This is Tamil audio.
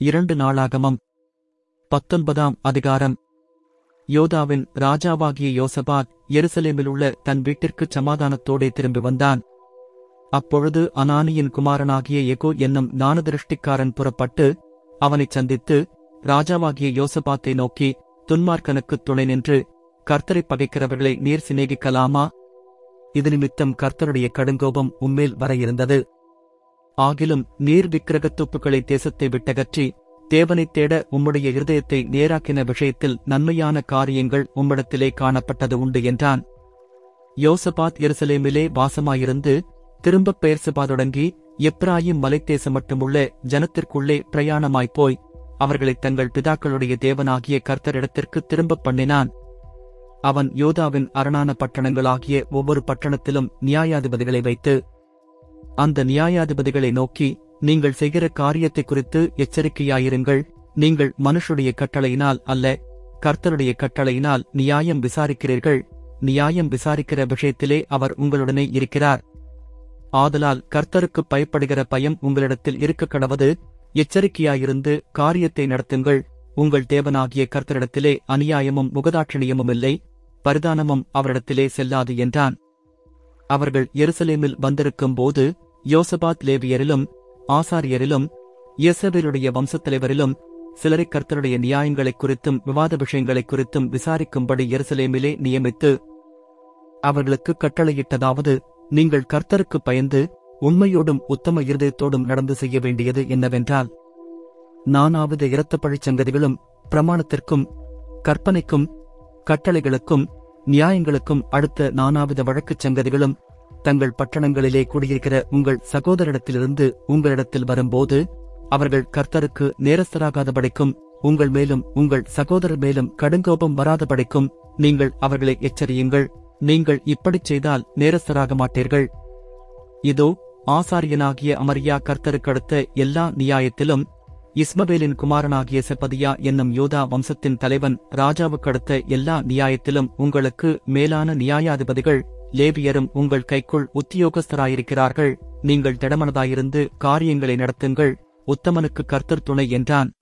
இரண்டு நாளாகமம். பத்தொன்பதாம் அதிகாரம். யோதாவின் ராஜாவாகிய யோசபாத் எருசலேமில் உள்ள தன் வீட்டிற்குச் சமாதானத்தோடே திரும்பி வந்தான். அப்பொழுது அனானியின் குமாரனாகிய எகோ என்னும் ஞானதிருஷ்டிக்காரன் புறப்பட்டு அவனைச் சந்தித்து ராஜாவாகிய யோசபாத்தை நோக்கி துன்மார்க்கனுக்குத் துணை நின்று கர்த்தரைப் பகைக்கிறவர்களை நீர் சிநேகிக்கலாமா? இது நிமித்தம் கர்த்தருடைய கடுங்கோபம் உம்மேல் வர இருந்தது. ஆகிலும் நீர் விக்கிரகத் விக்கிரகத்துப்புகளை தேசத்தை விட்டகற்றி தேவனைத் தேட உம்முடைய இருதயத்தை நேராக்கின விஷயத்தில் நன்மையான காரியங்கள் உம்மிடத்திலே காணப்பட்டது உண்டு என்றான். யோசபாத் எருசலேமிலே வாசமாயிருந்து திரும்பப் பெயர்சபா தொடங்கி எப்ராயிம் மலைத்தேசம் மட்டுமுள்ள ஜனத்திற்குள்ளே பிரயாணமாய்ப் போய் அவர்களைத் தங்கள் பிதாக்களுடைய தேவனாகிய கர்த்தரிடத்திற்கு திரும்பப் பண்ணினான். அவன் யோதாவின் அரணான பட்டணங்களாகிய ஒவ்வொரு பட்டணத்திலும் நியாயாதிபதிகளை வைத்து அந்த நியாயாதிபதிகளை நோக்கி நீங்கள் செய்கிற காரியத்தைக் குறித்து எச்சரிக்கையாயிருங்கள். நீங்கள் மனுஷருடைய கட்டளையினால் அல்ல கர்த்தருடைய கட்டளையினால் நியாயம் விசாரிக்கிறீர்கள். நியாயம் விசாரிக்கிற விஷயத்திலே அவர் உங்களுடனே இருக்கிறார். ஆதலால் கர்த்தருக்குப் பயப்படுகிற பயம் உங்களிடத்தில் இருக்க கடவது எச்சரிக்கையாயிருந்து காரியத்தை நடத்துங்கள். உங்கள் தேவனாகிய கர்த்தரிடத்திலே அநியாயமும் முகதாட்சணியமும் இல்லை பரிதானமும் அவரிடத்திலே செல்லாது என்றான். அவர்கள் எருசலேமில் வந்திருக்கும் போது யோசபாத் லேவியரிலும் ஆசாரியரிலும் இயேசபேலுடைய வம்சத்தலைவரிலும் சிலரை கர்த்தருடைய நியாயங்களைக் குறித்தும் விவாத விஷயங்களைக் குறித்தும் விசாரிக்கும்படி எருசலேமிலே நியமித்து அவர்களுக்கு கட்டளையிட்டதாவது நீங்கள் கர்த்தருக்கு பயந்து உண்மையோடும் உத்தம இருதயத்தோடும் நடந்து செய்ய வேண்டியது என்னவென்றால் நானாவது இரத்தப்பழிச் சங்கதிகளும் பிரமாணத்திற்கும் கற்பனைக்கும் கட்டளைகளுக்கும் நியாயங்களுக்கும் அடுத்த நானாவித வழக்குச் சங்கதிகளும் தங்கள் பட்டணங்களிலே குடியிருக்கிற உங்கள் சகோதரிடத்திலிருந்து உங்களிடத்தில் வரும்போது அவர்கள் கர்த்தருக்கு நேரஸ்தராகாதபடிக்கும் உங்கள் மேலும் உங்கள் சகோதரர் மேலும் கடுங்கோபம் வராதபடிக்கும் நீங்கள் அவர்களை எச்சரியுங்கள். நீங்கள் இப்படிச் செய்தால் நேரஸ்தராக மாட்டீர்கள். இதோ ஆசாரியனாகிய அமரியா கர்த்தருக்கடுத்த எல்லா நியாயத்திலும் இஸ்மவேலின் குமாரனாகிய செப்பதியா என்னும் யோதா வம்சத்தின் தலைவன் ராஜாவுக்கடுத்த எல்லா நியாயத்திலும் உங்களுக்கு மேலான நியாயாதிபதிகள் லேபியரும் உங்கள் கைக்குள் உத்தியோகஸ்தராயிருக்கிறார்கள். நீங்கள் திடமனதாயிருந்து காரியங்களை நடத்துங்கள். உத்தமனுக்கு கர்த்தர் துணை என்றான்.